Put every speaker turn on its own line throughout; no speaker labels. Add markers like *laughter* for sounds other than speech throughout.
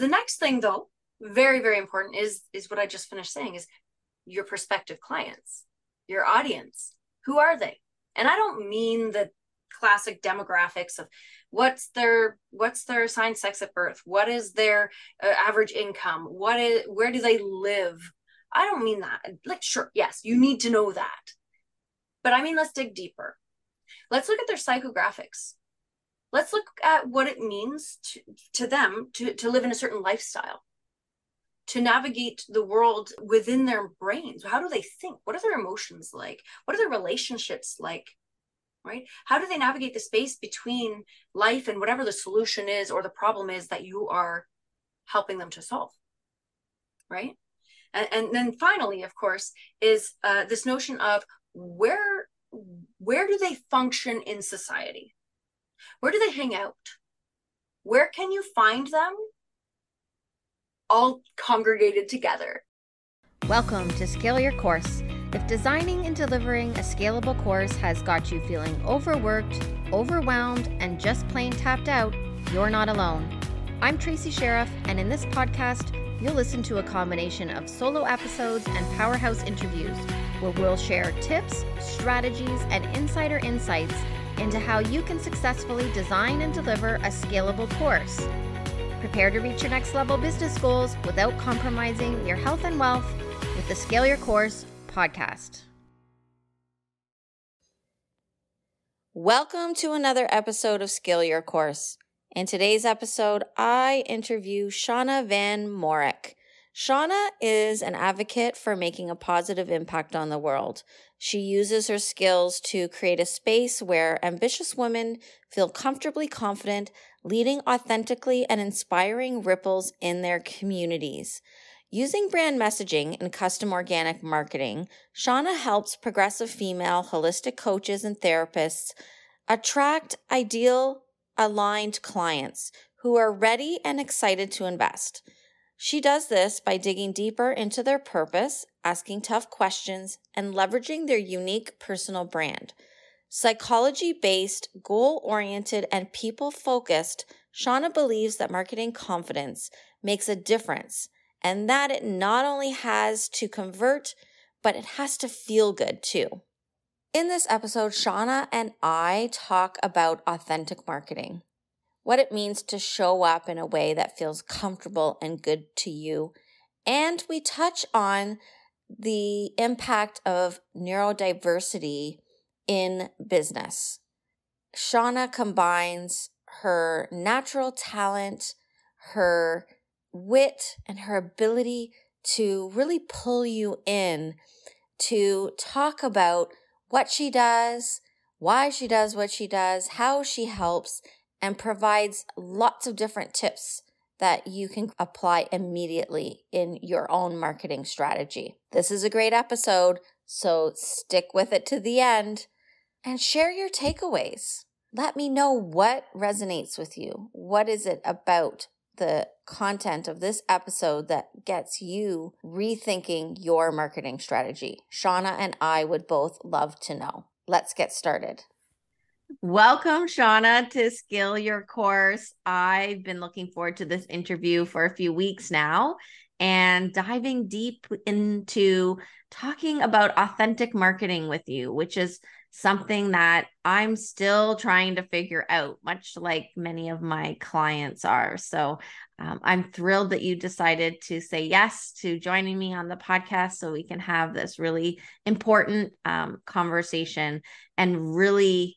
The next thing though, very, very important is is what I just finished saying is your prospective clients, your audience. Who are they? And I don't mean the classic demographics of what's their what's their assigned sex at birth? What is their uh, average income? What is where do they live? I don't mean that. Like sure yes you need to know that. But i mean let's dig deeper. Let's look at their psychographics let's look at what it means to, to them to, to live in a certain lifestyle to navigate the world within their brains. How do they think? What are their emotions like? What are their relationships like? Right? How do they navigate the space between life and whatever the solution is or the problem is that you are helping them to solve? Right? And, and then finally of course is uh, this notion of where where do they function in society where do they hang out? Where can you find them? All congregated together.
Welcome to scale your course. If designing and delivering a scalable course has got you feeling overworked, overwhelmed, and just plain tapped out, you're not alone. I'm Tracy Sheriff, and in this podcast, you'll listen to a combination of solo episodes and powerhouse interviews where we'll share tips, strategies, and insider insights into how you can successfully design and deliver a scalable course. Prepare to reach your next level business goals without compromising your health and wealth with the Scale Your Course podcast. Welcome to another episode of Scale Your Course. In today's episode, I interview Shauna Van Mourik. Shauna is an advocate for making a positive impact on the world. She uses her skills to create a space where ambitious women feel comfortably confident, leading authentically and inspiring ripples in their communities. Using brand messaging and custom organic marketing, Shauna helps progressive female holistic coaches and therapists attract ideal aligned clients who are ready and excited to invest. She does this by digging deeper into their purpose, asking tough questions, and leveraging their unique personal brand. Psychology based, goal oriented, and people focused, Shauna believes that marketing confidence makes a difference and that it not only has to convert, but it has to feel good too. In this episode, Shauna and I talk about authentic marketing, what it means to show up in a way that feels comfortable and good to you. And we touch on the impact of neurodiversity in business. Shauna combines her natural talent, her wit and her ability to really pull you in to talk about what she does, why she does what she does, how she helps, and provides lots of different tips that you can apply immediately in your own marketing strategy. This is a great episode, so stick with it to the end and share your takeaways. Let me know what resonates with you. What is it about the content of this episode that gets you rethinking your marketing strategy? Shauna and I would both love to know. Let's get started. Welcome, Shauna, to Scale Your Course. I've been looking forward to this interview for a few weeks now and diving deep into talking about authentic marketing with you, which is something that I'm still trying to figure out, much like many of my clients are. So um, I'm thrilled that you decided to say yes to joining me on the podcast so we can have this really important um, conversation and really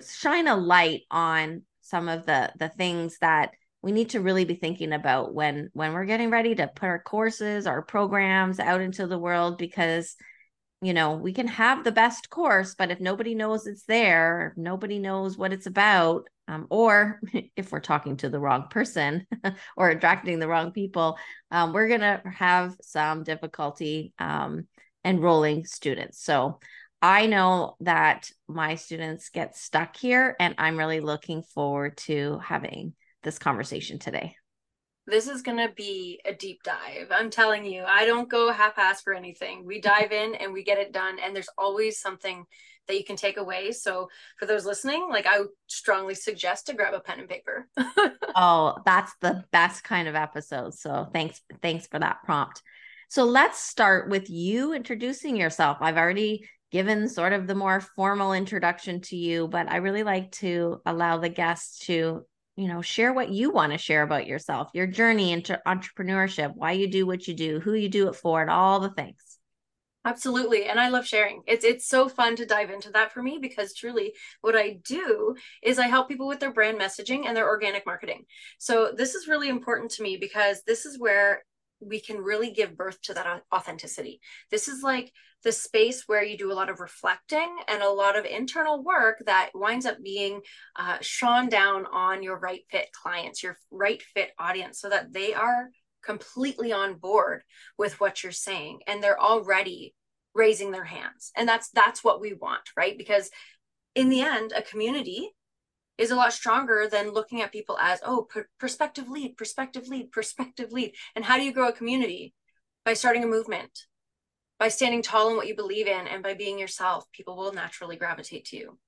shine a light on some of the the things that we need to really be thinking about when when we're getting ready to put our courses our programs out into the world because you know, we can have the best course, but if nobody knows it's there, nobody knows what it's about, um, or *laughs* if we're talking to the wrong person *laughs* or attracting the wrong people, um, we're going to have some difficulty um, enrolling students. So I know that my students get stuck here, and I'm really looking forward to having this conversation today
this is going to be a deep dive. I'm telling you, I don't go half ass for anything. We dive in and we get it done. And there's always something that you can take away. So for those listening, like I strongly suggest to grab a pen and paper. *laughs*
oh, that's the best kind of episode. So thanks thanks for that prompt. So let's start with you introducing yourself. I've already given sort of the more formal introduction to you, but I really like to allow the guests to, you know, share what you want to share about yourself, your journey into entrepreneurship, why you do what you do, who you do it for, and all the things.
Absolutely. And I love sharing. It's it's so fun to dive into that for me because truly what I do is I help people with their brand messaging and their organic marketing. So this is really important to me because this is where we can really give birth to that authenticity. This is like the space where you do a lot of reflecting and a lot of internal work that winds up being uh, shone down on your right fit clients, your right fit audience, so that they are completely on board with what you're saying and they're already raising their hands. And that's that's what we want, right? Because in the end, a community is a lot stronger than looking at people as oh perspective lead perspective lead perspective lead and how do you grow a community by starting a movement by standing tall in what you believe in and by being yourself people will naturally gravitate to you.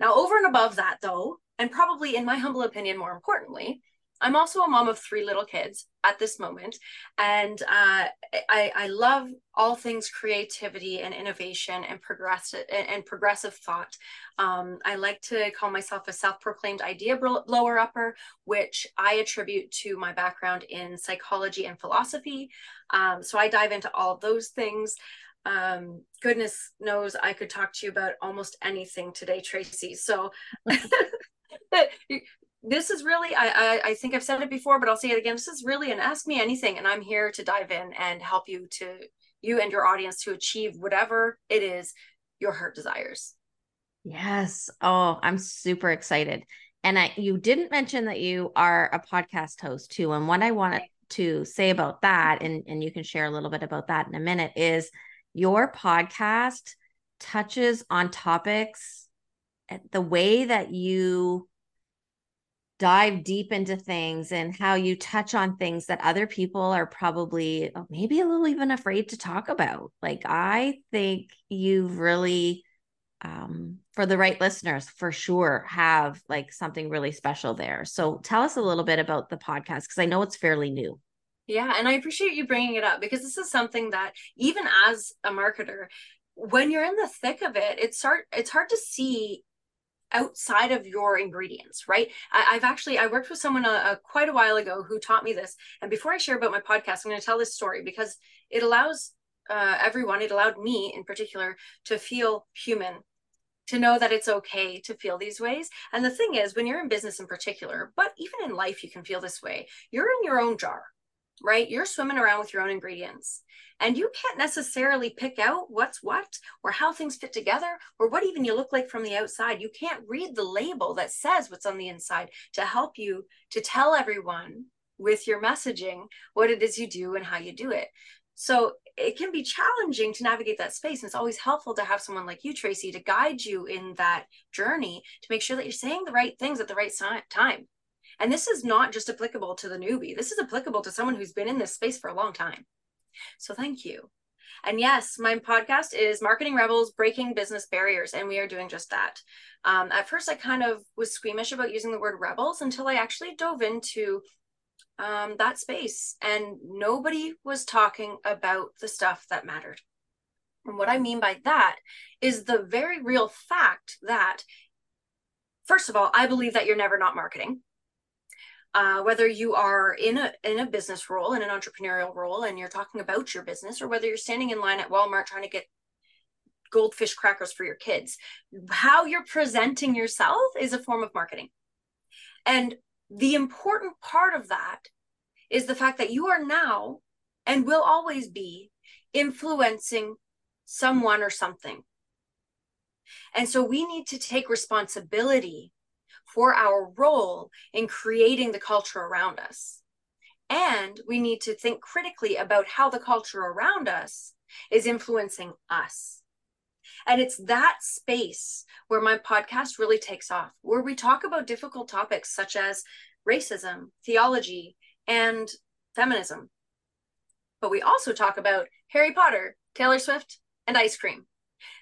Now over and above that though and probably in my humble opinion more importantly I'm also a mom of three little kids at this moment, and uh, I, I love all things creativity and innovation and progressive and progressive thought. Um, I like to call myself a self-proclaimed idea blower upper, which I attribute to my background in psychology and philosophy. Um, so I dive into all of those things. Um, goodness knows I could talk to you about almost anything today, Tracy. So *laughs* *laughs* *laughs* this is really I, I, I think i've said it before but i'll say it again. This is really an ask me anything and i'm here to dive in and help you to you and your audience to achieve whatever it is your heart desires.
Yes. Oh i'm super excited. And i you didn't mention that you are a podcast host too and what i wanted to say about that and and you can share a little bit about that in a minute is your podcast touches on topics eh, the way that you dive deep into things and how you touch on things that other people are probably oh, maybe a little even afraid to talk about. Like, I think you've really, um, for the right listeners, for sure, have like something really special there. So, tell us a little bit about the podcast because I know it's fairly new.
Yeah, and I appreciate you bringing it up because this is something that even as a marketer, when you're in the thick of it, it's hard it's hard to see outside of your ingredients right? I, have actually i worked with someone a, uh, a, quite a while ago who taught me this. And before i share about my podcast i'm going to tell this story because it allows uh, everyone it allowed me in particular to feel human to know that it's okay to feel these ways. And the thing is when you're in business in particular but even in life you can feel this way. You're in your own jar right? You're swimming around with your own ingredients and you can't necessarily pick out what's what or how things fit together or what even you look like from the outside. You can't read the label that says what's on the inside to help you to tell everyone with your messaging what it is you do and how you do it. So it can be challenging to navigate that space. And it's always helpful to have someone like you, Tracy, to guide you in that journey to make sure that you're saying the right things at the right time and this is not just applicable to the newbie, this is applicable to someone who's been in this space for a long time. So thank you. And yes, my podcast is Marketing Rebels Breaking Business Barriers, and we are doing just that. Um, at first, I kind of was squeamish about using the word rebels until I actually dove into um, that space, and nobody was talking about the stuff that mattered. And what I mean by that is the very real fact that, first of all, I believe that you're never not marketing uh, whether you are in a in a business role in an entrepreneurial role and you're talking about your business or whether you're standing in line at walmart trying to get goldfish crackers for your kids how you're presenting yourself is a form of marketing. And the important part of that is the fact that you are now and will always be influencing someone or something. And so we need to take responsibility for our role in creating the culture around us. And we need to think critically about how the culture around us is influencing us. And it's that space where my podcast really takes off, where we talk about difficult topics such as racism, theology, and feminism. But we also talk about Harry Potter, Taylor Swift, and ice cream.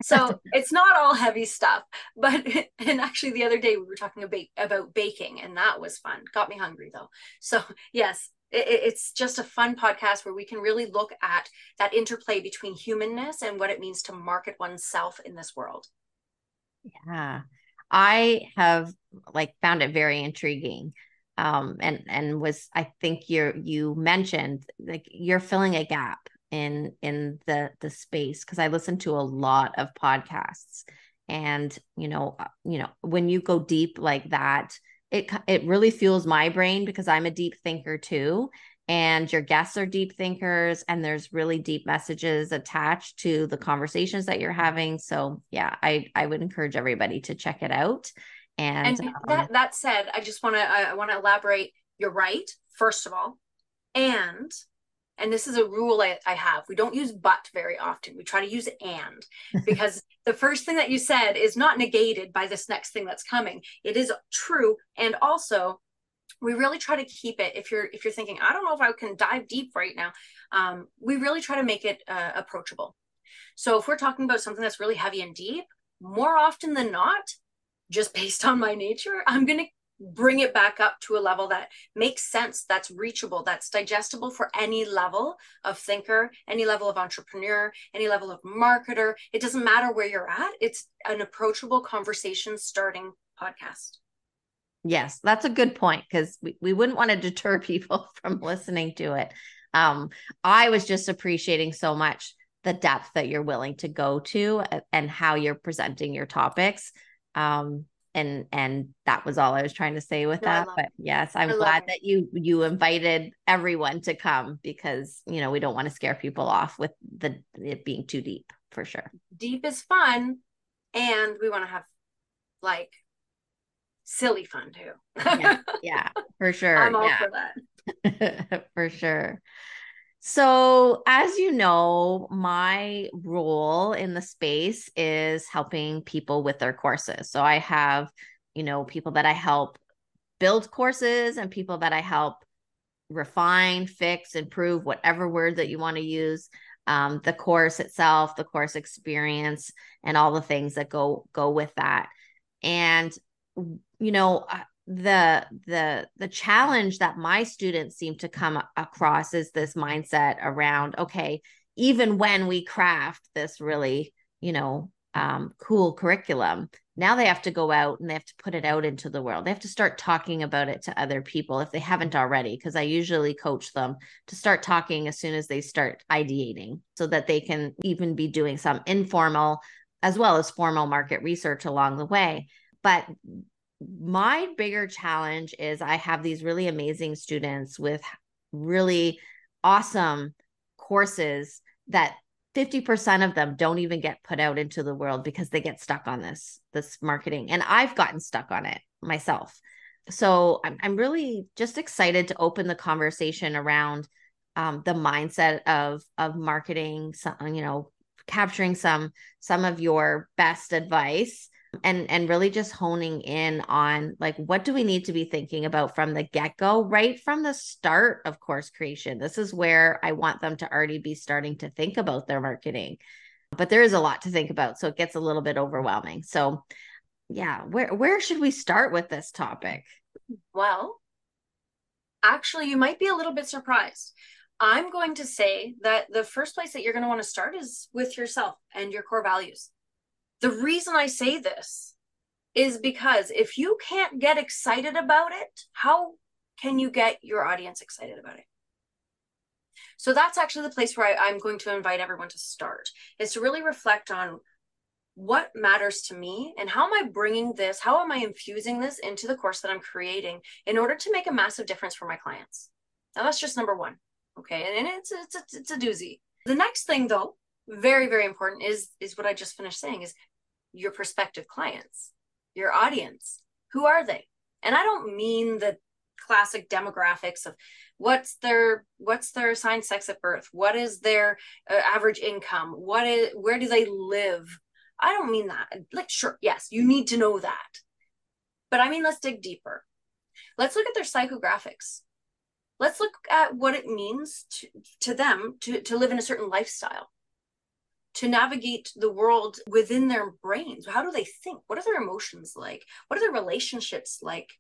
So *laughs* it's not all heavy stuff. But *laughs* and actually the other day we were talking about about baking and that was fun. Got me hungry though. So *laughs* yes, it, it's just a fun podcast where we can really look at that interplay between humanness and what it means to market oneself in this world.
Yeah. I have like found it very intriguing. Um, and and was I think you're you mentioned like you're filling a gap in in the the space because I listen to a lot of podcasts. And you know uh, you know when you go deep like that it it really fuels my brain because I'm a deep thinker too. And your guests are deep thinkers and there's really deep messages attached to the conversations that you're having. So yeah I I would encourage everybody to check it out. And,
and um, that that said I just want to I want to elaborate. You're right first of all. And and this is a rule I, I, have. We don't use but very often. We try to use and *laughs* because the first thing that you said is not negated by this next thing that's coming. It is true. And also we really try to keep it if you're if you're thinking i don't know if i can dive deep right now um, we really try to make it uh, approachable. So if we're talking about something that's really heavy and deep more often than not just based on my nature i'm going to bring it back up to a level that makes sense, that's reachable, that's digestible for any level of thinker, any level of entrepreneur, any level of marketer. It doesn't matter where you're at, it's an approachable conversation starting podcast.
Yes, that's a good point because we, we wouldn't want to deter *laughs* people from listening to it. Um, I was just appreciating so much the depth that you're willing to go to and how you're presenting your topics. Um, and and that was all I was trying to say with no, that. But yes, I'm glad it. that you you invited everyone to come because you know we don't want to scare people off with the it being too deep for sure.
Deep is fun, and we want to have like silly fun too.
yeah, yeah, *laughs* for sure.
I'm all
yeah.
for
that. *laughs* for sure. So, as you know, my role in the space is helping people with their courses. So, I have, you know, people that I help build courses and people that I help refine, fix, improve, whatever word that you want to use. Um, the course itself, the course experience, and all the things that go go with that. And you know, the the the challenge that my students seem to come across is this mindset around okay even when we craft this really you know um, cool curriculum now they have to go out and they have to put it out into the world. They have to start talking about it to other people if they haven't already because i usually coach them to start talking as soon as they start ideating so that they can even be doing some informal as well as formal market research along the way. But my bigger challenge is I have these really amazing students with really awesome courses that 50% of them don't even get put out into the world because they get stuck on this this marketing and I've gotten stuck on it myself. So I'm I'm really just excited to open the conversation around um, the mindset of of marketing, some, you know, capturing some some of your best advice and and really just honing in on like what do we need to be thinking about from the get-go right from the start of course creation. This is where i want them to already be starting to think about their marketing. But there is a lot to think about so it gets a little bit overwhelming. So yeah where where should we start with this topic?
Well actually you might be a little bit surprised. I'm going to say that the first place that you're going to want to start is with yourself and your core values the reason I say this is because if you can't get excited about it, how can you get your audience excited about it? So that's actually the place where I, am going to invite everyone to start is to really reflect on what matters to me and how am I bringing this, how am I infusing this into the course that I'm creating in order to make a massive difference for my clients. Now that's just number one. Okay. And it's, it's, it's, it's a doozy. The next thing though very very important is is what i just finished saying is your prospective clients your audience. Who are they? And i don't mean the classic demographics of what's their what's their assigned sex at birth? What is their uh, average income? What is where do they live? I don't mean that. Like sure yes you need to know that. But i mean let's dig deeper. Let's look at their psychographics. Let's look at what it means to, to them to, to live in a certain lifestyle to navigate the world within their brains. How do they think? What are their emotions like? What are their relationships like?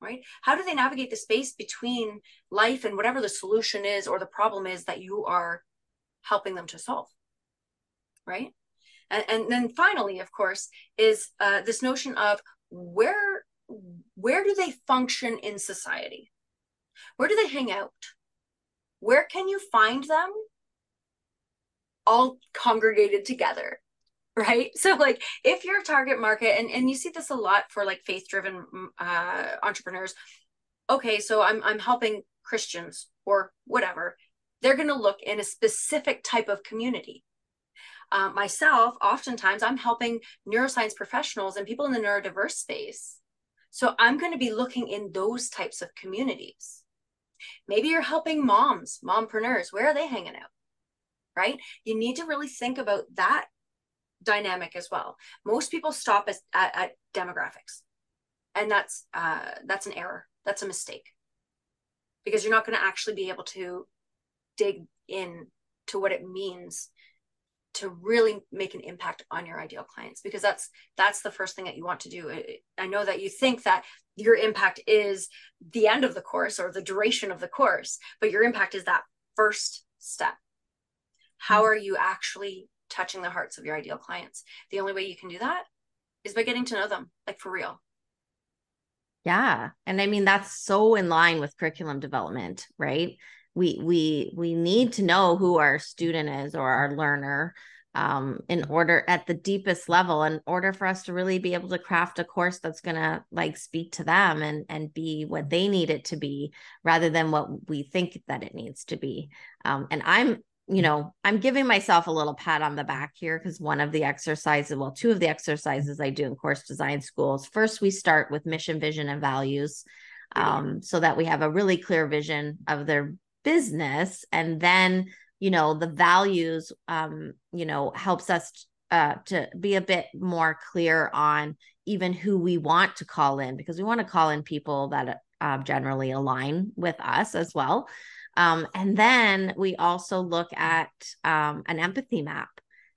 Right? How do they navigate the space between life and whatever the solution is or the problem is that you are helping them to solve? Right? And, and then finally, of course, is uh, this notion of where where do they function in society? Where do they hang out? Where can you find them all congregated together? Right. *laughs* So, like, if your target market, and, and you see this a lot for like faith driven mm, uh, entrepreneurs, okay, so I'm, I'm helping Christians or whatever, they're going to look in a specific type of community. Uh, myself, oftentimes, I'm helping neuroscience professionals and people in the neurodiverse space. So I'm going to be looking in those types of communities. Maybe you're helping moms, mompreneurs. Where are they hanging out? Right? You need to really think about that dynamic as well. Most people stop at, at, at demographics, and that's uh, that's an error. That's a mistake because you're not going to actually be able to dig in to what it means to really make an impact on your ideal clients because that's that's the first thing that you want to do i know that you think that your impact is the end of the course or the duration of the course but your impact is that first step how mm-hmm. are you actually touching the hearts of your ideal clients? The only way you can do that is by getting to know them like for real.
Yeah and i mean that's so in line with curriculum development right? We we we need to know who our student is or our learner um, in order at the deepest level in order for us to really be able to craft a course that's going to like speak to them and and be what they need it to be rather than what we think that it needs to be. Um, and i'm you know i'm giving myself a little pat on the back here because one of the exercises well two of the exercises i do in course design schools first we start with mission vision and values um, so that we have a really clear vision of their business. And then you know the values um you know helps us uh to be a bit more clear on even who we want to call in because we want to call in people that uh, generally align with us as well um, and then we also look at um, an empathy map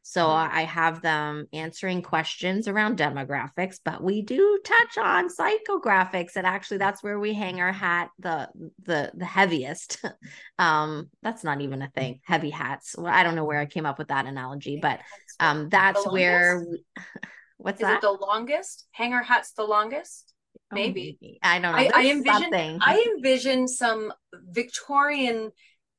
so mm-hmm. I have them answering questions around demographics, but we do touch on psychographics, and actually that's where we hang our hat the the the heaviest. *laughs* um, that's not even a thing. Heavy hats. Well, I don't know where I came up with that analogy, but um, that's where. We, *laughs* what's
Is
that?
It the longest? hanger hats the longest? Oh, maybe.
maybe. I don't know.
I, I envision. Something. I envision some Victorian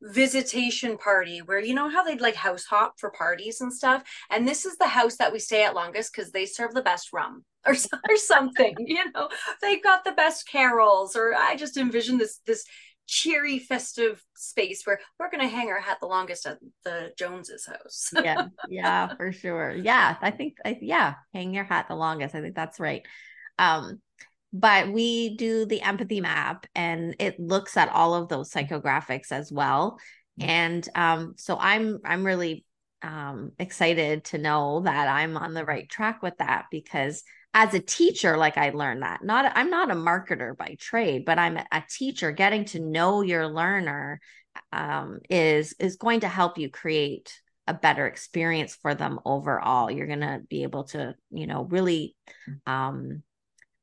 visitation party where you know how they'd like house hop for parties and stuff and this is the house that we stay at longest because they serve the best rum *laughs* or, or something you know they've got the best carols or i just envision this this cheery festive space where we're going to hang our hat the longest at the joneses house *laughs*
yeah yeah for sure yeah i think I, yeah hang your hat the longest i think that's right um but we do the empathy map and it looks at all of those psychographics as well. And um, so i'm i'm really um, excited to know that i'm on the right track with that because as a teacher like i learned that. Not i'm not a marketer by trade but i'm a teacher. Getting to know your learner um, is is going to help you create a better experience for them overall. You're going to be able to you know really um,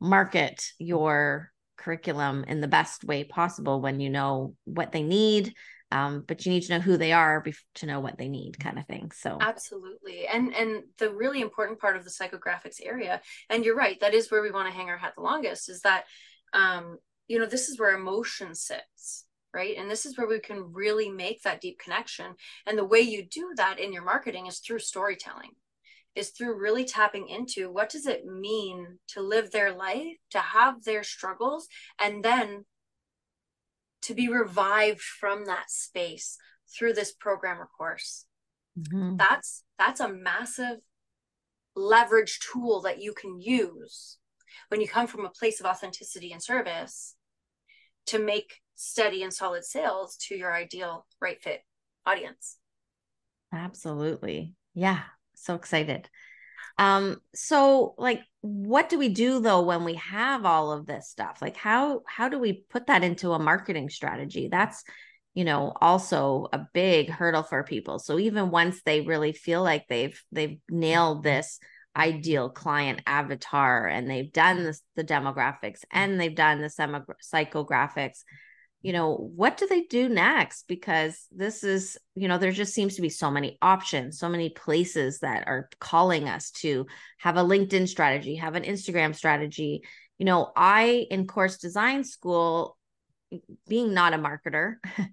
market your curriculum in the best way possible when you know what they need um, but you need to know who they are to know what they need kind of thing so.
Absolutely and and the really important part of the psychographics area and you're right that is where we want to hang our hat the longest is that um, you know this is where emotion sits right? And this is where we can really make that deep connection and the way you do that in your marketing is through storytelling is through really tapping into what does it mean to live their life to have their struggles and then to be revived from that space through this program or course. Mm-hmm. that's that's a massive leverage tool that you can use when you come from a place of authenticity and service to make steady and solid sales to your ideal right fit audience.
Absolutely. Yeah so excited. Um, so like what do we do though when we have all of this stuff? Like how how do we put that into a marketing strategy? That's you know also a big hurdle for people so even once they really feel like they've they've nailed this ideal client avatar and they've done the demographics and they've done the psychographics you know what do they do next because this is you know there just seems to be so many options so many places that are calling us to have a linkedin strategy have an instagram strategy you know i in course design school being not a marketer *laughs*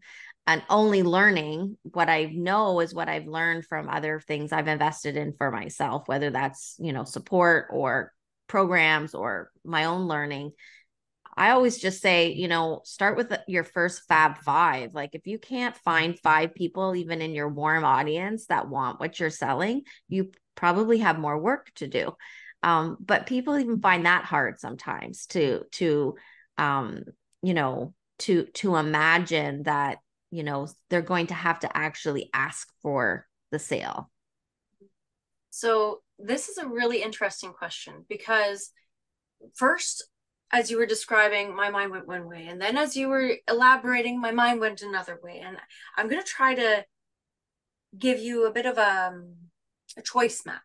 and only learning what I know is what I've learned from other things I've invested in for myself, whether that's, you know, support or programs or my own learning. I always just say, you know, start with your first fab five. Like if you can't find five people, even in your warm audience, that want what you're selling, you probably have more work to do. Um, but people even find that hard sometimes to to um, you know to to imagine that you know they're going to have to actually ask for the sale
so this is a really interesting question because first as you were describing my mind went one way. And then as you were elaborating my mind went another way. And i'm going to try to give you a bit of a, um, a choice map.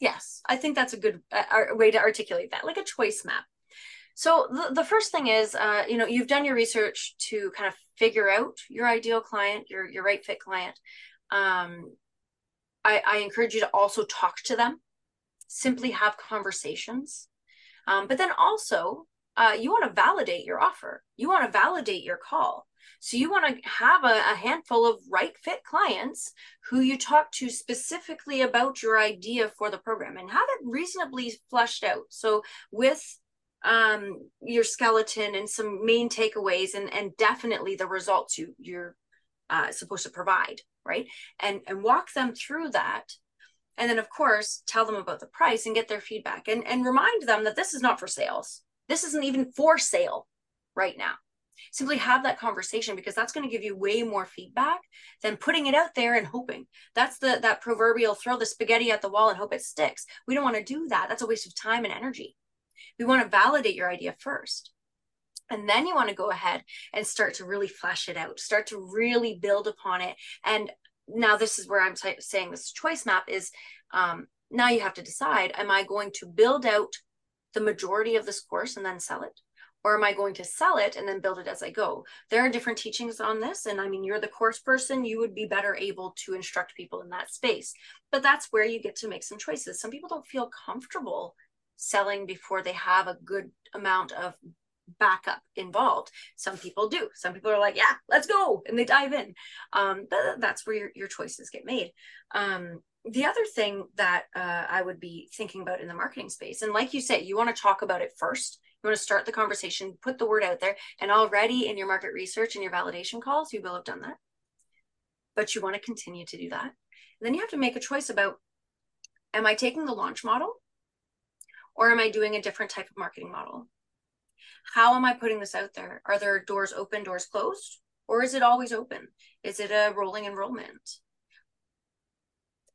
Yes i think that's a good uh, way to articulate that like a choice map. So the, the first thing is, uh, you know, you've done your research to kind of figure out your ideal client, your your right fit client. Um, I, I encourage you to also talk to them, simply have conversations. Um, but then also, uh, you want to validate your offer. You want to validate your call. So you want to have a, a, handful of right fit clients who you talk to specifically about your idea for the program and have it reasonably fleshed out. So with um, your skeleton and some main takeaways and and definitely the results you you're uh, supposed to provide right and and walk them through that and then of course tell them about the price and get their feedback and and remind them that this is not for sales. This isn't even for sale right now. Simply have that conversation because that's going to give you way more feedback than putting it out there and hoping. That's the that proverbial throw the spaghetti at the wall and hope it sticks. We don't want to do that. That's a waste of time and energy. We want to validate your idea first. And then you want to go ahead and start to really flesh it out, start to really build upon it. And now this is where I'm t- saying this choice map is um, now you have to decide am I going to build out the majority of this course and then sell it? Or am I going to sell it and then build it as I go? There are different teachings on this. And I mean, you're the course person, you would be better able to instruct people in that space. But that's where you get to make some choices. Some people don't feel comfortable selling before they have a good amount of backup involved. Some people do. Some people are like, yeah, let's go. And they dive in. Um, that's where your, your choices get made. Um, the other thing that uh, I would be thinking about in the marketing space, and like you say, you want to talk about it first. You want to start the conversation, put the word out there, and already in your market research and your validation calls, you will have done that. But you want to continue to do that. And then you have to make a choice about am I taking the launch model or am I doing a different type of marketing model? How am I putting this out there? Are there doors open, doors closed? Or is it always open? Is it a rolling enrollment?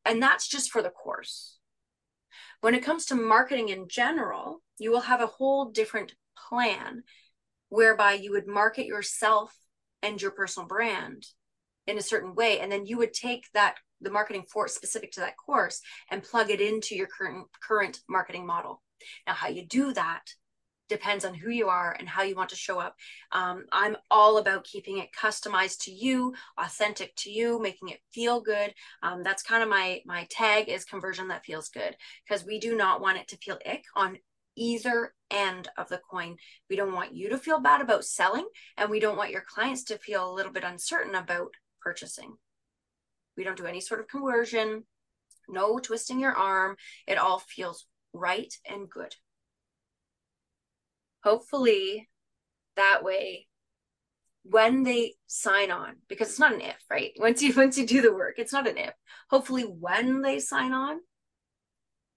And that's just for the course. When it comes to marketing in general, you will have a whole different plan whereby you would market yourself and your personal brand in a certain way. And then you would take that the marketing for specific to that course and plug it into your current current marketing model. Now, how you do that depends on who you are and how you want to show up. Um, I'm all about keeping it customized to you, authentic to you, making it feel good. Um, that's kind of my my tag is conversion that feels good because we do not want it to feel ick on either end of the coin. We don't want you to feel bad about selling, and we don't want your clients to feel a little bit uncertain about purchasing. We don't do any sort of conversion, no twisting your arm. It all feels right and good. Hopefully, that way, when they sign on, because it's not an if, right? Once you *laughs* once you do the work, it's not an if. Hopefully, when they sign on,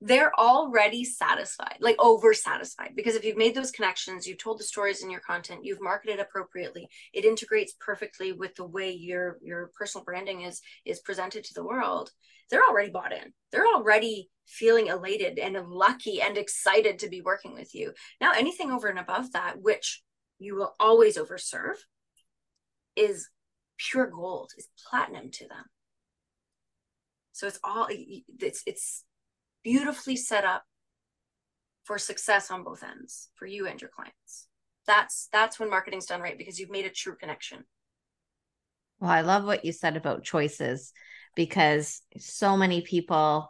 they're already satisfied, like over satisfied. Because if you've made those connections, you've told the stories in your content, you've marketed appropriately, it integrates perfectly with the way your your personal branding is is presented to the world. They're already bought in. They're already feeling elated and lucky and excited to be working with you. Now, anything over and above that, which you will always overserve, is pure gold, is platinum to them. So it's all it's it's beautifully set up for success on both ends for you and your clients. That's that's when marketing's done right because you've made a true connection.
Well, I love what you said about choices because so many people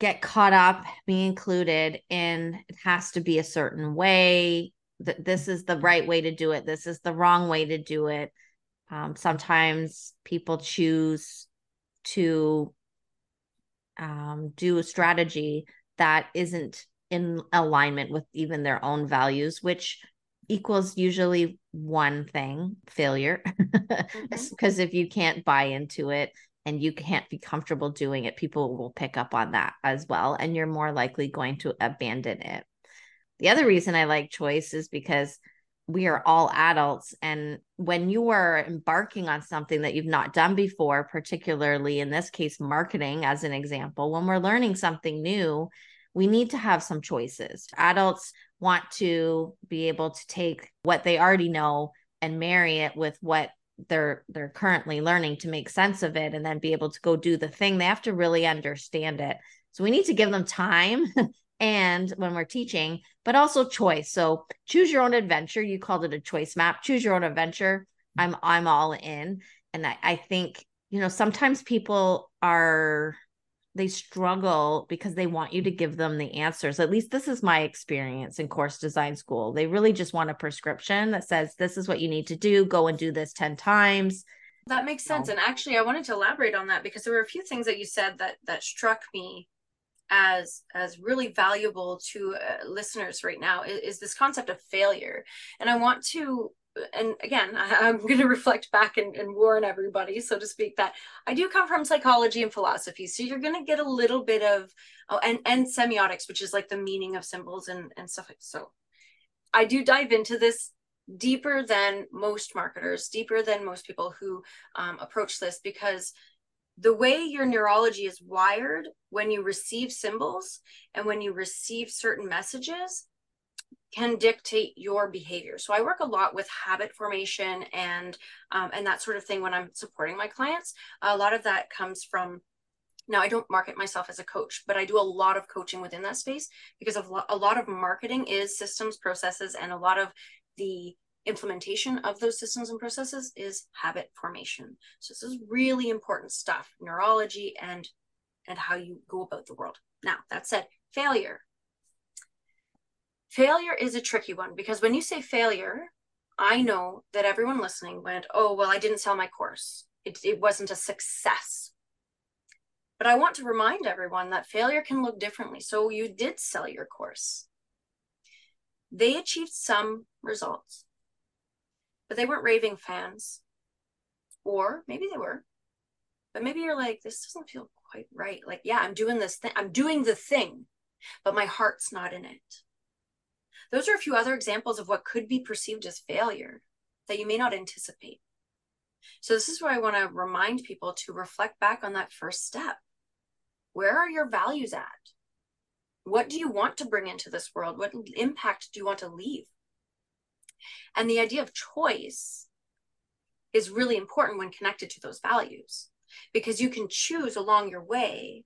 get caught up, me included, in it has to be a certain way. That this is the right way to do it. This is the wrong way to do it. Um, sometimes people choose to um, do a strategy that isn't in alignment with even their own values, which equals usually one thing failure. Because *laughs* mm-hmm. if you can't buy into it and you can't be comfortable doing it, people will pick up on that as well. And you're more likely going to abandon it. The other reason I like choice is because we are all adults. And when you are embarking on something that you've not done before, particularly in this case, marketing as an example, when we're learning something new, we need to have some choices. Adults want to be able to take what they already know and marry it with what they're they're currently learning to make sense of it and then be able to go do the thing they have to really understand it so we need to give them time *laughs* and when we're teaching, but also choice. So choose your own adventure. You called it a choice map. Choose your own adventure. I'm I'm all in. And I, I think, you know, sometimes people are they struggle because they want you to give them the answers. At least this is my experience in course design school. They really just want a prescription that says this is what you need to do, go and do this 10 times.
That makes sense. And actually I wanted to elaborate on that because there were a few things that you said that that struck me as as really valuable to uh, listeners right now is, is, this concept of failure and i want to and again I, am going to reflect back and, and warn everybody so to speak that i do come from psychology and philosophy so you're going to get a little bit of oh, and and semiotics which is like the meaning of symbols and and stuff like so i do dive into this deeper than most marketers deeper than most people who um, approach this because the way your neurology is wired when you receive symbols and when you receive certain messages can dictate your behavior. So I work a lot with habit formation and um, and that sort of thing when I'm supporting my clients. A lot of that comes from now I don't market myself as a coach, but I do a lot of coaching within that space because of a lot of marketing is systems, processes, and a lot of the implementation of those systems and processes is habit formation. So this is really important stuff, neurology and and how you go about the world. Now, that said, failure. Failure is a tricky one because when you say failure, I know that everyone listening went, "Oh, well, I didn't sell my course. It it wasn't a success." But I want to remind everyone that failure can look differently. So you did sell your course. They achieved some results but they weren't raving fans. Or maybe they were. But maybe you're like, this doesn't feel quite right. Like, yeah, I'm doing this thing, I'm doing the thing, but my heart's not in it. Those are a few other examples of what could be perceived as failure that you may not anticipate. So, this is where I want to remind people to reflect back on that first step. Where are your values at? What do you want to bring into this world? What impact do you want to leave? And the idea of choice is really important when connected to those values because you can choose along your way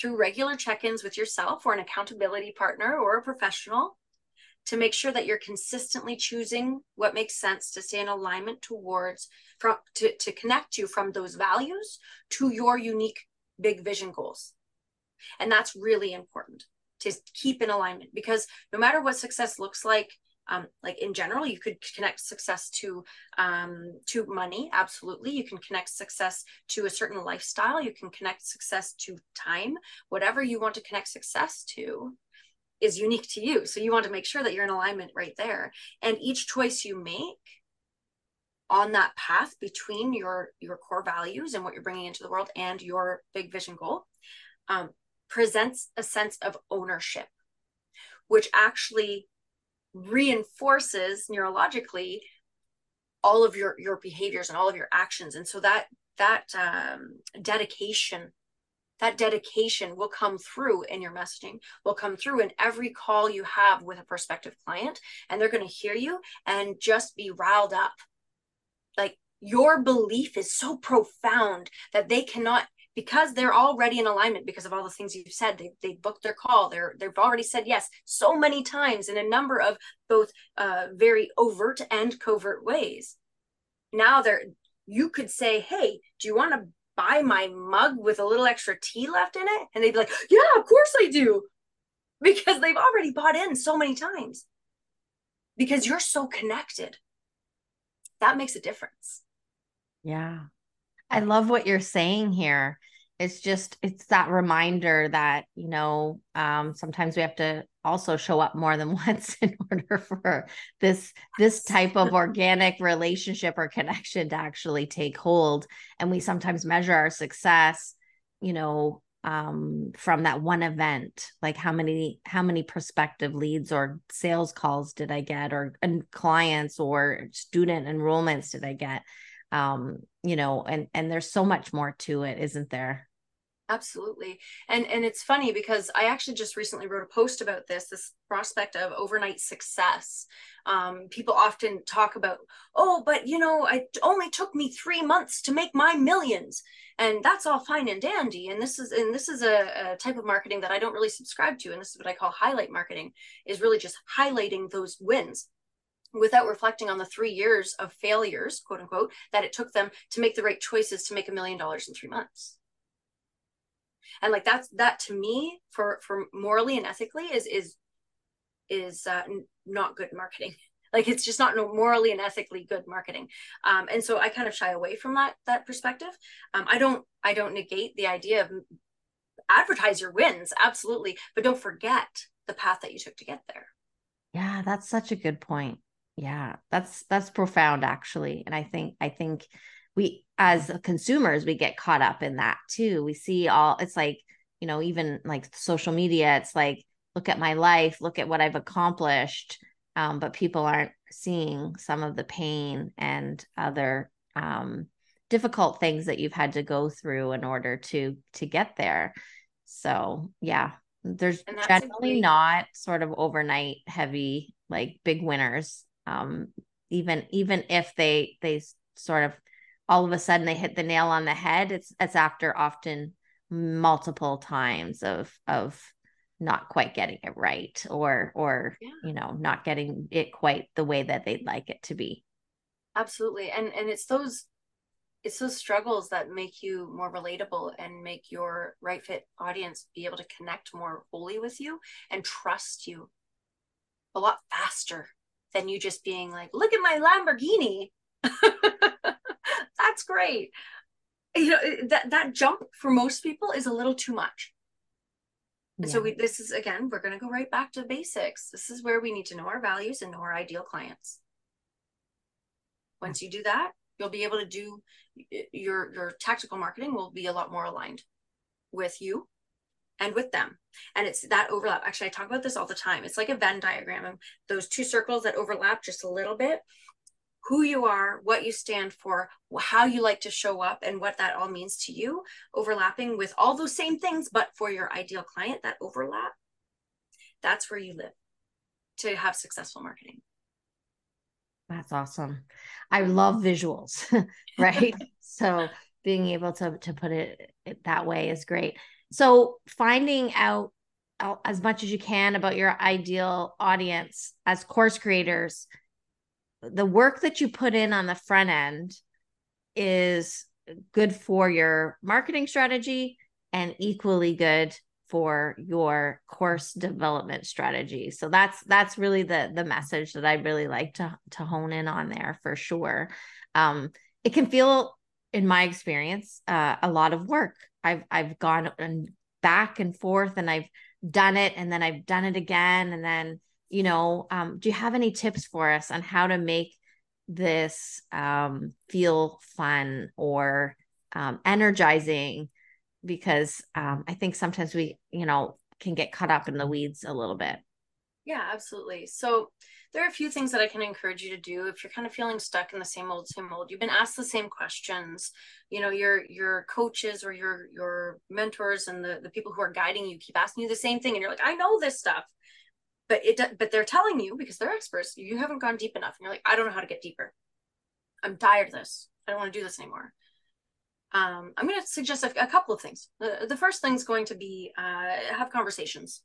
through regular check ins with yourself or an accountability partner or a professional to make sure that you're consistently choosing what makes sense to stay in alignment towards from to, to connect you from those values to your unique big vision goals. And that's really important to keep in alignment because no matter what success looks like um, like in general you could connect success to um, to money absolutely. You can connect success to a certain lifestyle. You can connect success to time. Whatever you want to connect success to is unique to you. So you want to make sure that you're in alignment right there. And each choice you make on that path between your your core values and what you're bringing into the world and your big vision goal um, presents a sense of ownership which actually reinforces neurologically all of your your behaviors and all of your actions. And so that that um, dedication that dedication will come through in your messaging will come through in every call you have with a prospective client and they're going to hear you and just be riled up. Like your belief is so profound that they cannot because they're already in alignment because of all the things you've said they they booked their call they're they've already said yes so many times in a number of both uh, very overt and covert ways. Now they're you could say hey do you want to buy my mug with a little extra tea left in it? And they'd be like yeah of course i do. *laughs* Because they've already bought in so many times. Because you're so connected. That makes a difference.
Yeah. I love what you're saying here. It's just it's that reminder that, you know, um, sometimes we have to also show up more than *laughs* once in order for this this type of organic relationship or connection to actually take hold. And we sometimes measure our success, you know, um, from that one event like how many how many prospective leads or sales calls did i get or and clients or student enrollments did i get um you know and and there's so much more to it isn't there?
Absolutely. And and it's funny because i actually just recently wrote a post about this this prospect of overnight success. Um, people often talk about oh but you know it only took me three months to make my millions and that's all fine and dandy and this is and this is a, a type of marketing that i don't really subscribe to and this is what i call highlight marketing is really just highlighting those wins without reflecting on the three years of failures, quote unquote, that it took them to make the right choices to make a million dollars in three months. And like that's that to me for for morally and ethically is is is uh, not good marketing. *laughs* Like it's just not morally and ethically good marketing. Um, and so I kind of shy away from that that perspective. Um, I don't I don't negate the idea of advertise your wins absolutely, but don't forget the path that you took to get there.
Yeah, that's such a good point yeah that's that's profound actually and i think i think we as consumers we get caught up in that too. We see all it's like you know even like social media it's like look at my life look at what i've accomplished um, but people aren't seeing some of the pain and other um, difficult things that you've had to go through in order to to get there. So yeah there's generally not sort of overnight heavy like big winners um, even even if they they sort of all of a sudden they hit the nail on the head it's it's after often multiple times of of not quite getting it right or or yeah. you know not getting it quite the way that they'd like it to be.
Absolutely. And and it's those it's those struggles that make you more relatable and make your right fit audience be able to connect more fully with you and trust you a lot faster than you just being like, look at my Lamborghini. *laughs* That's great. You know, that, that jump for most people is a little too much. And yeah. so we, this is again, we're going to go right back to the basics. This is where we need to know our values and know our ideal clients. Once you do that, you'll be able to do your your tactical marketing will be a lot more aligned with you and with them. And it's that overlap. Actually, I talk about this all the time. It's like a Venn diagram of those two circles that overlap just a little bit. Who you are, what you stand for, how you like to show up, and what that all means to you, overlapping with all those same things, but for your ideal client, that overlap, that's where you live to have successful marketing.
That's awesome. I love visuals, *laughs* right? *laughs* so being able to to put it that way is great. So finding out as much as you can about your ideal audience as course creators, the work that you put in on the front end is good for your marketing strategy and equally good for your course development strategy. So that's that's really the the message that I really like to to hone in on there for sure. Um, it can feel, in my experience, uh, a lot of work. I've I've gone and back and forth and I've done it and then I've done it again. And then you know um, do you have any tips for us on how to make this um, feel fun or um, energizing? Because um, I think sometimes we you know can get caught up in the weeds a little bit.
Yeah, absolutely. So there are a few things that I can encourage you to do if you're kind of feeling stuck in the same old, same old. You've been asked the same questions. You know, your your coaches or your your mentors and the the people who are guiding you keep asking you the same thing, and you're like, I know this stuff, but it but they're telling you because they're experts. You haven't gone deep enough, and you're like, I don't know how to get deeper. I'm tired of this. I don't want to do this anymore. Um, I'm going to suggest a, a, couple of things. The, the first thing is going to be uh, have conversations,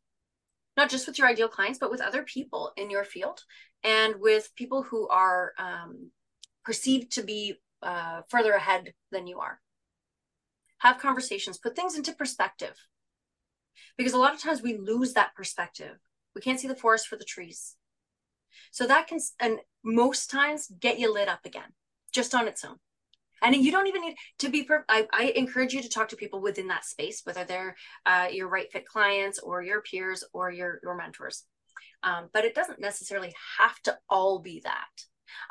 not just with your ideal clients, but with other people in your field and with people who are um, perceived to be uh, further ahead than you are. Have conversations, put things into perspective. Because a lot of times we lose that perspective. We can't see the forest for the trees. So that can, and most times, get you lit up again, just on its own. And you don't even need to be. Per- I, I encourage you to talk to people within that space, whether they're uh, your right fit clients or your peers or your your mentors. Um, but it doesn't necessarily have to all be that.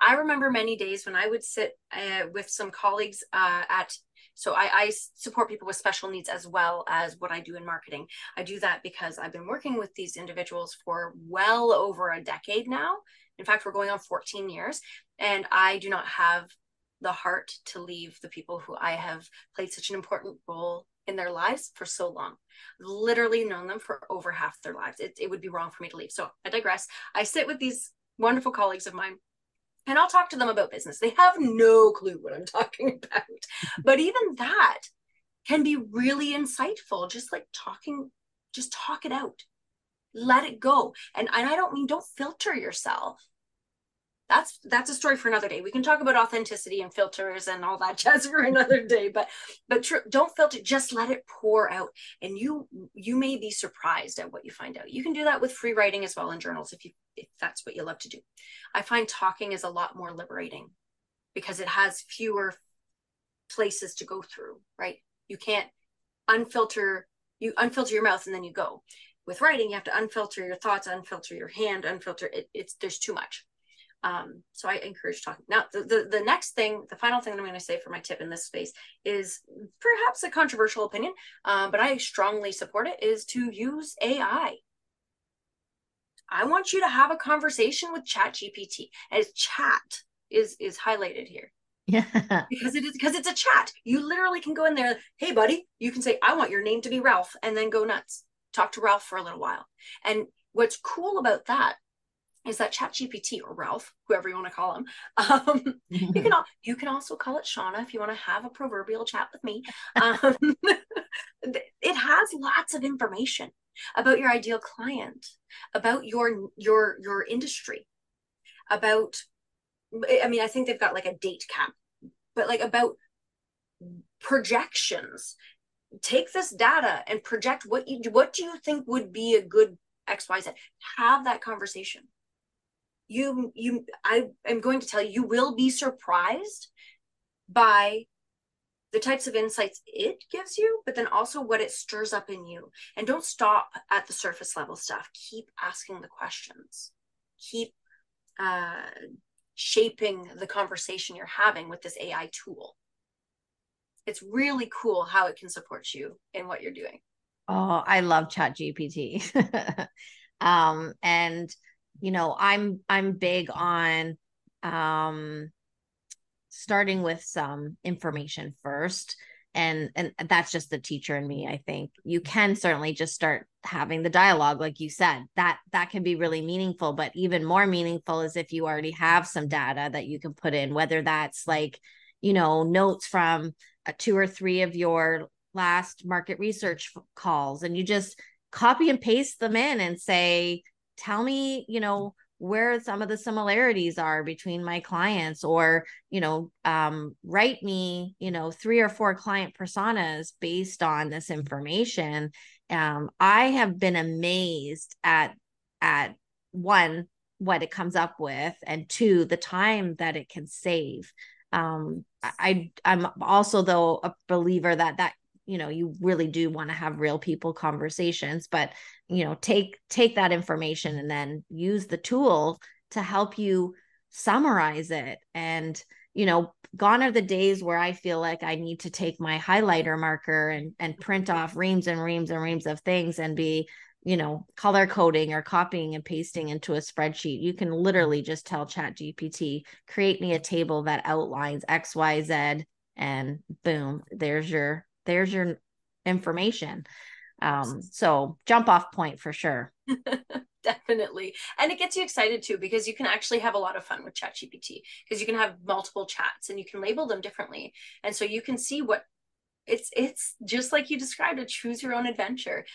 I remember many days when I would sit uh, with some colleagues uh, at so I, I, support people with special needs as well as what I do in marketing. I do that because I've been working with these individuals for well over a decade now. In fact, we're going on 14 years, and I do not have the heart to leave the people who I have played such an important role in their lives for so long. Literally known them for over half their lives. It, it would be wrong for me to leave. So I digress. I sit with these wonderful colleagues of mine and I'll talk to them about business. They have no clue what I'm *laughs* talking about. but even that can be really insightful, just like talking, just talk it out. Let it go. And, and I don't mean don't filter yourself. That's that's a story for another day. We can talk about authenticity and filters and all that *laughs* jazz for another day. But but tr- don't filter. Just let it pour out, and you you may be surprised at what you find out. You can do that with free writing as well in journals if you if that's what you love to do. I find talking is a lot more liberating because it has fewer places to go through, right? You can't unfilter, you unfilter your mouth and then you go. With writing, you have to unfilter your thoughts, unfilter your hand, unfilter it. It's there's too much. Um, so I encourage talking. Now, the, the, the next thing, the final thing that I'm going to say for my tip in this space is perhaps a controversial opinion, uh, but I strongly support it, is to use AI. I want you to have a conversation with Chat GPT. As chat is is highlighted here.
Yeah.
Because it is because it's a chat. You literally can go in there, hey buddy, you can say, I want your name to be Ralph, and then go nuts. Talk to Ralph for a little while. And what's cool about that is that Chat GPT or Ralph, whoever you want to call him, um, *laughs* you can you can also call it Shauna if you want to have a proverbial chat with me. *laughs* Um, *laughs* it has lots of information about your ideal client, about your your your industry, about I mean, I think they've got like a date cap, but like about projections. Take this data and project what you what do you think would be a good XYZ. Have that conversation. You you I am going to tell you, you will be surprised by the types of insights it gives you, but then also what it stirs up in you. And don't stop at the surface level stuff. Keep asking the questions. Keep uh, shaping the conversation you're having with this AI tool. It's really cool how it can support you in what you're doing.
Oh, I love Chat GPT. *laughs* um, and you know, I'm I'm big on um starting with some information first. And and that's just the teacher in me i think. You can certainly just start having the dialogue like you said that that can be really meaningful. But even more meaningful is if you already have some data that you can put in whether that's like you know notes from uh, two or three of your last market research calls and you just copy and paste them in and say tell me you know where some of the similarities are between my clients or you know um, write me you know three or four client personas based on this information. Um, i have been amazed at at one what it comes up with and two the time that it can save. Um, i i'm also though a believer that that you know you really do want to have real people conversations but you know take take that information and then use the tool to help you summarize it. And you know gone are the days where i feel like i need to take my highlighter marker and and print off reams and reams and reams of things and be you know color coding or copying and pasting into a spreadsheet. You can literally just tell chat gpt create me a table that outlines xyz and boom there's your there's your information Um, so jump off point for sure. *laughs*
Definitely. And it gets you excited too because you can actually have a lot of fun with ChatGPT because you can have multiple chats and you can label them differently. And so you can see what it's it's just like you described a choose your own adventure.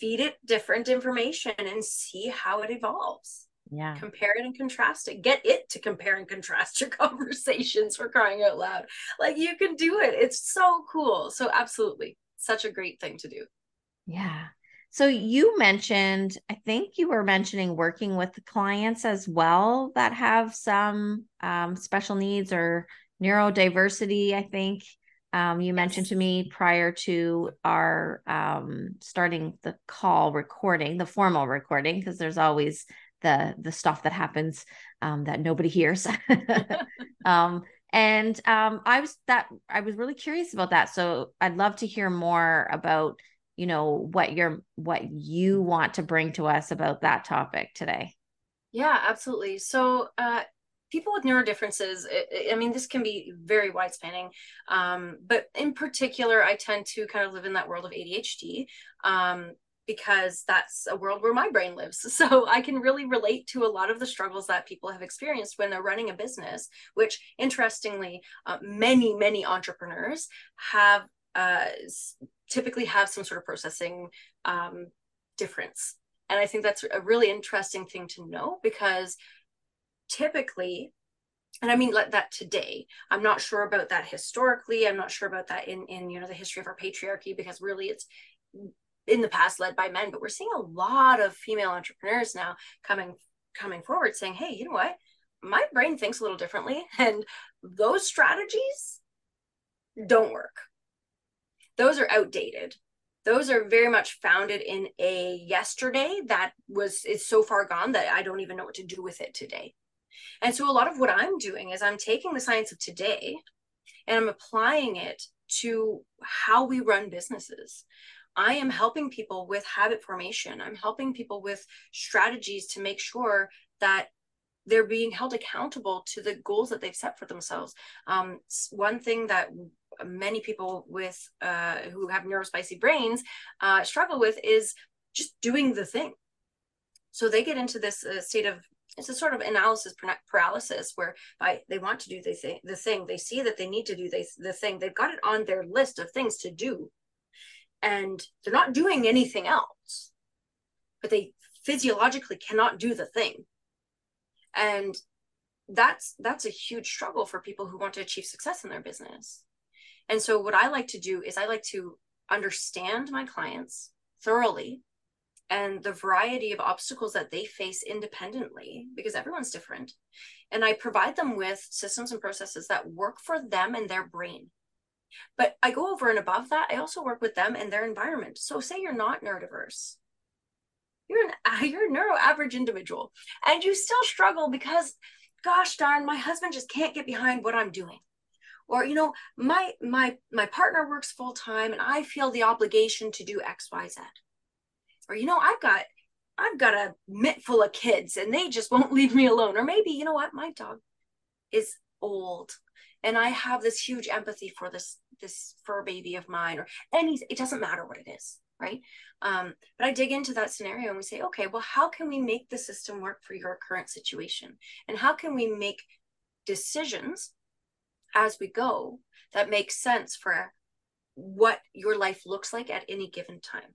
Feed it different information and see how it evolves.
Yeah.
Compare it and contrast it. Get it to compare and contrast your *laughs* conversations for crying out loud. Like you can do it. It's so cool. So absolutely. Such a great thing to do.
Yeah. So you mentioned, I think you were mentioning working with clients as well that have some um, special needs or neurodiversity. I think um, you mentioned to me prior to our um, starting the call recording, the formal recording, because there's always the the stuff that happens um, that nobody hears. *laughs* *laughs* um, and um, I was that I was really curious about that. So I'd love to hear more about you know what you're what you want to bring to us about that topic today.
Yeah, absolutely. So uh, people with neurodifferences, I mean, this can be very wide spanning. Um, but in particular, I tend to kind of live in that world of ADHD. Um, because that's a world where my brain lives. *laughs* So I can really relate to a lot of the struggles that people have experienced when they're running a business, which interestingly, uh, many, many entrepreneurs have uh, typically have some sort of processing um, difference. And I think that's a really interesting thing to know because typically and i mean like that today i'm not sure about that historically i'm not sure about that in in you know the history of our patriarchy because really it's in the past led by men but we're seeing a lot of female entrepreneurs now coming coming forward saying hey you know what? My brain thinks a little differently *laughs* and those strategies don't work. Those are outdated. Those are very much founded in a yesterday that was is so far gone that i don't even know what to do with it today. And so a lot of what i'm doing is i'm taking the science of today and i'm applying it to how we run businesses I am helping people with habit formation. I'm helping people with strategies to make sure that they're being held accountable to the goals that they've set for themselves. Um, one thing that many people with uh, who have neurospicy brains uh, struggle with is just doing the thing. So they get into this uh, state of it's a sort of analysis paralysis where they want to do the thing, the thing they see that they need to do the, the thing they've got it on their list of things to do and they're not doing anything else but they physiologically cannot do the thing. And that's that's a huge struggle for people who want to achieve success in their business. And so what i like to do is i like to understand my clients thoroughly and the variety of obstacles that they face independently because everyone's different. And i provide them with systems and processes that work for them and their brain but I go over and above that, I also work with them and their environment. So say you're not neurodiverse. You're an *laughs* you're a neuro average individual and you still struggle because gosh darn, my husband just can't get behind what I'm doing. Or you know, my my my partner works full time and I feel the obligation to do XYZ. Or you know, I've got I've got a mitt full of kids and they just won't *laughs* leave me alone. Or maybe, you know what, my dog is old and i have this huge empathy for this this fur baby of mine or any it doesn't matter what it is right? Um, but i dig into that scenario and we say okay well how can we make the system work for your current situation? And how can we make decisions as we go that make sense for what your life looks like at any given time?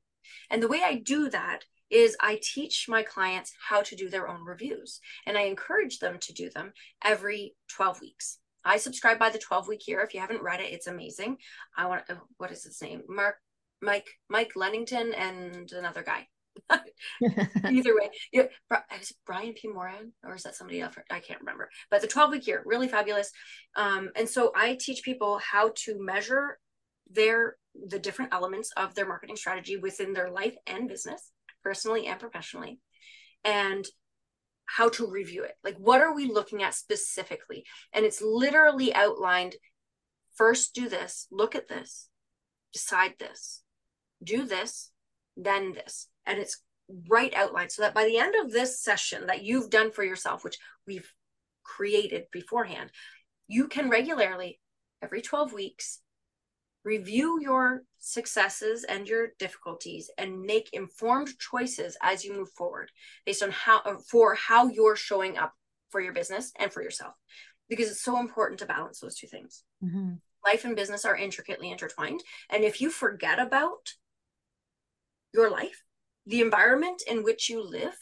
And the way i do that is I teach my clients how to do their own reviews and I encourage them to do them every 12 weeks. I subscribe by the 12 week year. If you haven't read it, it's amazing. I want oh, what is his name? Mark, Mike, Mike Lennington, and another guy. *laughs* *laughs* Either way, yeah, is it Brian P. Moran or is that somebody else? I can't remember. But the 12 week year, really fabulous. Um, and so I teach people how to measure their the different elements of their marketing strategy within their life and business, personally and professionally, and how to review it. Like, what are we looking at specifically? And it's literally outlined first do this, look at this, decide this, do this, then this. And it's right outlined so that by the end of this session that you've done for yourself, which we've created beforehand, you can regularly, every 12 weeks, review your successes and your difficulties and make informed choices as you move forward based on how uh, for how you're showing up for your business and for yourself because it's so important to balance those two things mm-hmm. life and business are intricately intertwined and if you forget about your life the environment in which you live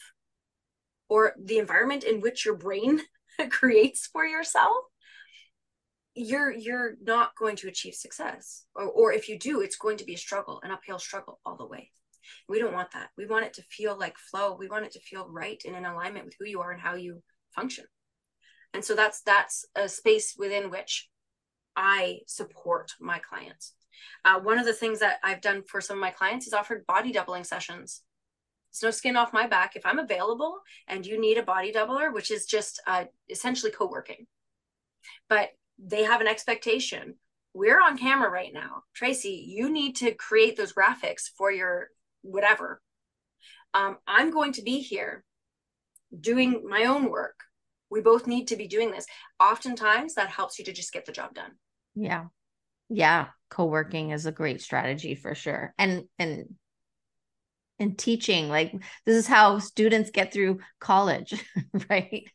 or the environment in which your brain *laughs* creates for yourself you're you're not going to achieve success or, or if you do it's going to be a struggle an uphill struggle all the way. We don't want that. We want it to feel like flow. We want it to feel right and in alignment with who you are and how you function. And so that's that's a space within which i support my clients. Uh, one of the things that i've done for some of my clients is offered body doubling sessions. It's no skin off my back. If i'm available and you need a body doubler which is just uh, essentially co-working but they have an expectation. We're on camera right now. Tracy, you need to create those graphics for your whatever. Um, I'm going to be here doing my own work. We both need to be doing this. Oftentimes, that helps you to just get the job done.
Yeah. Yeah. Co working is a great strategy for sure. And, and, and teaching like this is how students get through college *laughs* right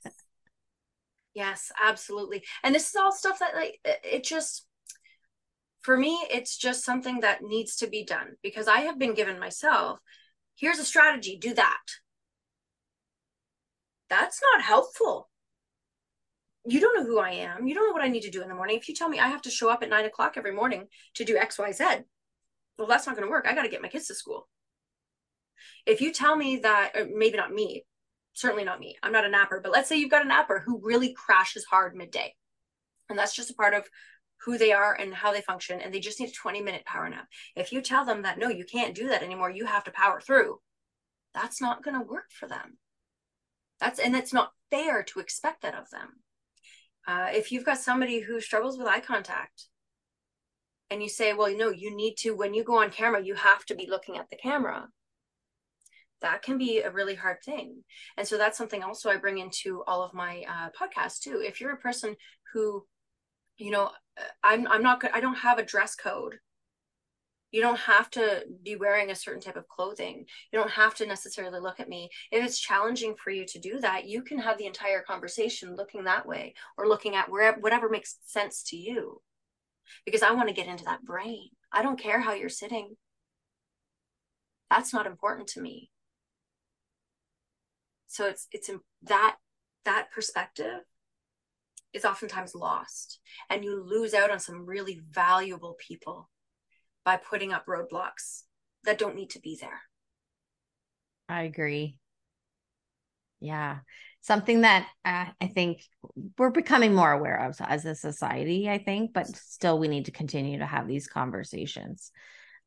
Yes, absolutely. And this is all stuff that like it just for me it's just something that needs to be done because I have been given myself here's a strategy, do that. That's not helpful. You don't know who I am. You don't know what I need to do in the morning. If you tell me I have to show up at nine o'clock every morning to do X, Y, Z, well, that's not going to work. I got to get my kids to school. If you tell me that, maybe not me, certainly not me. I'm not a napper, but let's say you've got a napper who really crashes hard midday. And that's just a part of who they are and how they function. And they just need a 20 minute power nap. If you tell them that, no, you can't do that anymore, you have to power through, that's not going to work for them. That's, and it's not fair to expect that of them. Uh, if you've got somebody who struggles with eye contact and you say, well, know, you need to, when you go on camera, you have to be looking at the camera that can be a really hard thing. And so that's something also I bring into all of my uh, podcasts too. If you're a person who, you know, I'm I'm not I don't have a dress code. You don't have to be wearing a certain type of clothing. You don't have to necessarily look at me. If it's challenging for you to do that, you can have the entire conversation looking that way or looking at wherever whatever makes sense to you. Because I want to get into that brain. I don't care how you're sitting. That's not important to me so it's it's that that perspective is oftentimes lost. And you lose out on some really valuable people by putting up roadblocks that don't need to be there.
I agree. Yeah. Something that uh, i think we're becoming more aware of as a society i think but still we need to continue to have these conversations.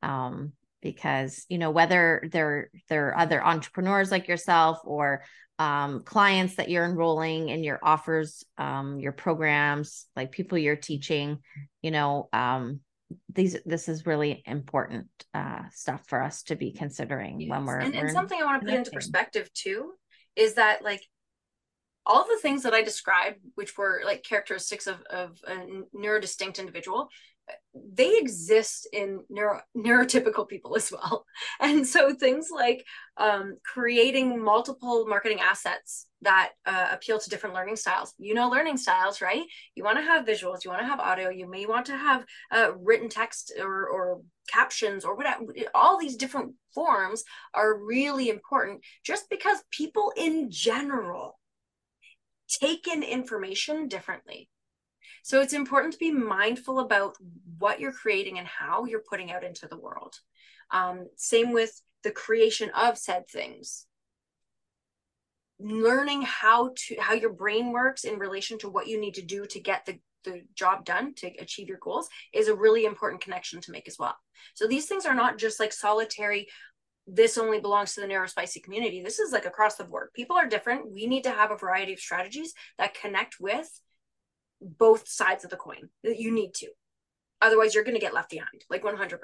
Um, because you know whether they're they're other entrepreneurs like yourself or um, clients that you're enrolling in your offers um, your programs like people you're teaching you know um, these this is really important uh, stuff for us to be considering yes. when we're
and,
we're
and something i want to put into perspective too is that like all the things that i described which were like characteristics of, of a neurodistinct individual they exist in neuro, neurotypical people as well. *laughs* And so things like um, creating multiple marketing assets that uh, appeal to different learning styles. You know, learning styles, right? You want to have visuals, you want to have audio, you may want to have uh, written text or, or captions or whatever. All these different forms are really important just because people in general take in information differently. So it's important to be mindful about what you're creating and how you're putting out into the world. Um, same with the creation of said things. Learning how to how your brain works in relation to what you need to do to get the the job done to achieve your goals is a really important connection to make as well. So these things are not just like solitary this only belongs to the narrow neurospicy community. This is like across the board. People are different. We need to have a variety of strategies that connect with both sides of the coin. You need to. Otherwise, you're going to get left behind, like 100%.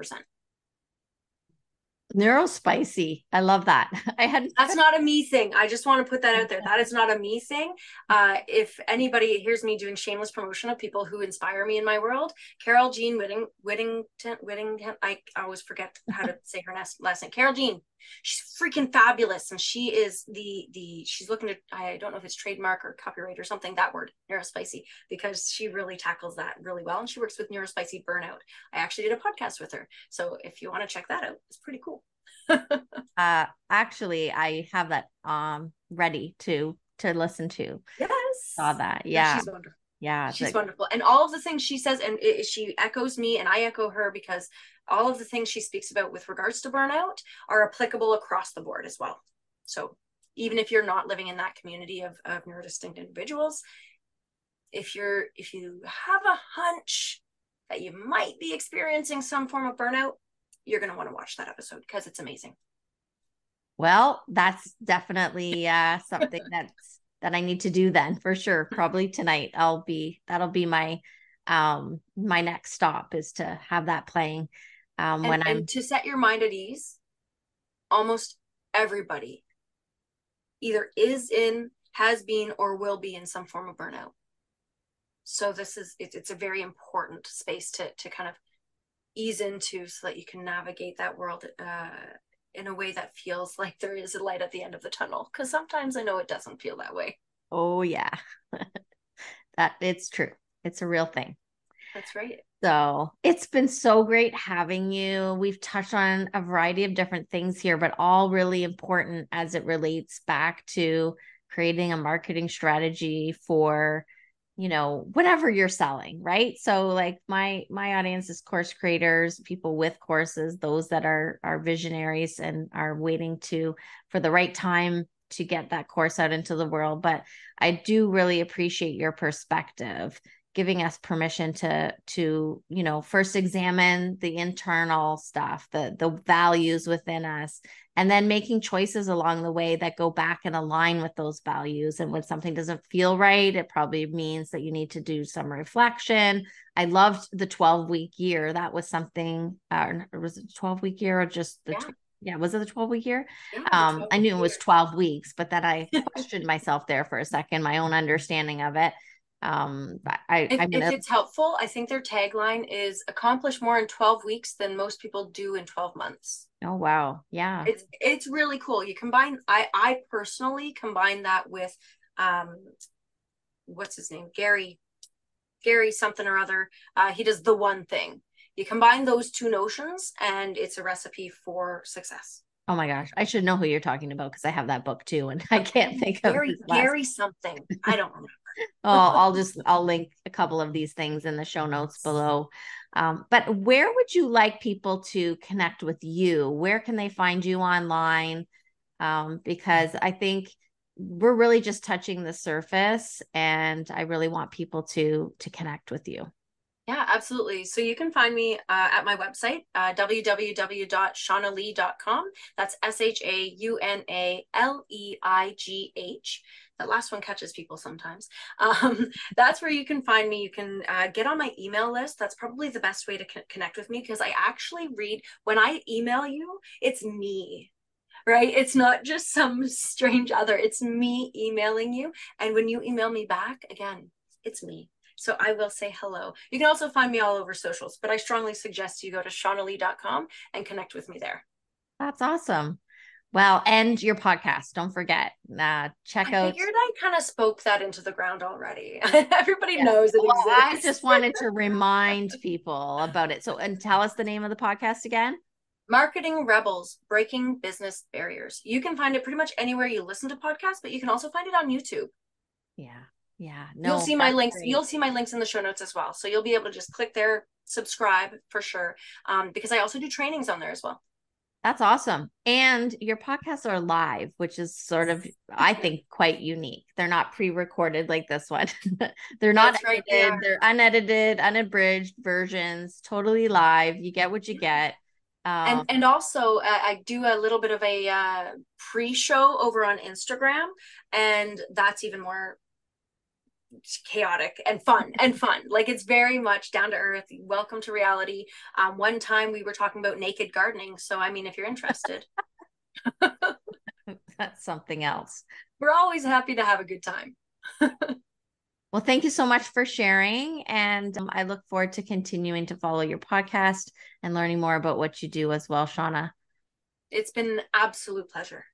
Neurospicy. I love that. *laughs* I had
That's not a me thing. I just want to put that out there. That is not a me thing. Uh, if anybody hears me doing shameless promotion of people who inspire me in my world, Carol Jean Whitting, Whittington, Whittington, I always forget how to *laughs* say her last, last name. Carol Jean. She's freaking fabulous. And she is the, the, she's looking to, I don't know if it's trademark or copyright or something, that word, neurospicy, because she really tackles that really well. And she works with neurospicy burnout. I actually did a podcast with her. So if you want to check that out, it's pretty cool. *laughs*
uh actually I have that um ready to to listen to.
Yes.
Saw that. Yeah.
she's wonderful.
Yeah.
She's the- wonderful. And all of the things she says, and it, she echoes me and I echo her because all of the things she speaks about with regards to burnout are applicable across the board as well. So even if you're not living in that community of, of neurodistinct individuals, if you're if you have a hunch that you might be experiencing some form of burnout, you're going to want to watch that episode because it's amazing.
Well, that's definitely uh, something *laughs* that's that I need to do then for sure. Probably tonight. I'll be that'll be my um my next stop is to have that playing um
and,
when I'm
and to set your mind at ease. Almost everybody either is in, has been, or will be in some form of burnout. So this is it, it's a very important space to to kind of ease into so that you can navigate that world uh, in a way that feels *laughs* like there is a light at the end of the tunnel. Because sometimes I know it doesn't feel that way.
oh yeah. *laughs* that it's true. It's a real thing.
That's right.
So it's been so great having you. We've touched on a variety of different things here, but all really important as it relates back to creating a marketing strategy for you know whatever you're selling right? So like my my audience is course creators people with courses those that are are visionaries and are waiting to for the right time to get that course out into the world. But i do really appreciate your perspective giving us permission to to you know first examine the internal stuff the the values within us and then making choices along the way that go back and align with those values. And when something doesn't feel right it probably means that you need to do some reflection. I loved the 12 week year. That was something uh, was it 12 week year or just the
Yeah.
tw- yeah was it the 12 week year?
Yeah,
um i knew it was 12 weeks but then i *laughs* questioned myself there for a second my own understanding of it um but i
If,
i'm
if it's helpful, I think their tagline is accomplish more in 12 weeks than most people do in 12 months.
oh wow yeah
It's it's really cool. You combine I I personally combine that with um what's his name? Gary Gary something or other. Uh he does the one thing. You combine those two notions and it's a recipe for success.
oh my gosh i should know who you're talking about because i have that book too and *laughs* i can't think of
Gary
his
Gary something. I don't *laughs* remember.
Oh i'll just i'll link a couple of these things in the show notes below um, but where would you like people to connect with you where can they find you online um, because i think we're really just touching the surface and i really want people to to connect with you
Yeah, absolutely. So you can find me uh, at my website, uh, www.shaunaleigh.com. That's S H A U N A L E I G H. That last one catches people sometimes. *laughs* Um, that's where you can find me. You can uh, get on my email list. That's probably the best way to co- connect with me because I actually read when I email you, it's me. Right? It's not just some strange other. It's me emailing you. And when you email me back, again, it's me. So I will say hello. You can also find me all over socials, but I strongly suggest you go to shaunaleigh.com and connect with me there.
that's awesome well and your podcast don't forget uh check
I
out
figured I kind of spoke that into the ground already. *laughs* Everybody knows it
Well, I just wanted to remind people about it. So, and tell us the name of the podcast again.
Marketing Rebels Breaking Business Barriers. You can find it pretty much anywhere you listen to podcasts, but you can also find it on YouTube.
Yeah, yeah. No,
you'll see my links.
great.
You'll see my links in the show notes as well. So you'll be able to just click there, subscribe for sure. Um, because I also do trainings on there as well.
That's awesome. And your podcasts are live, which is sort of, I think, quite unique. They're not pre-recorded like this one. *laughs* They're not
That's right,
edited.
are.
They're unedited, unabridged versions, totally live. You get what you get. Um,
and and also uh, I do a little bit of a uh, pre-show over on Instagram, and that's even more chaotic and fun and fun. Like it's very much down to earth. Welcome to reality. Um, one time we were talking about naked gardening. So, I mean, if you're interested, *laughs* *laughs*
that's something else.
We're always happy to have a good time. *laughs*
well, thank you so much for sharing. And um, I look forward to continuing to follow your podcast and learning more about what you do as well, Shauna.
It's been absolute pleasure.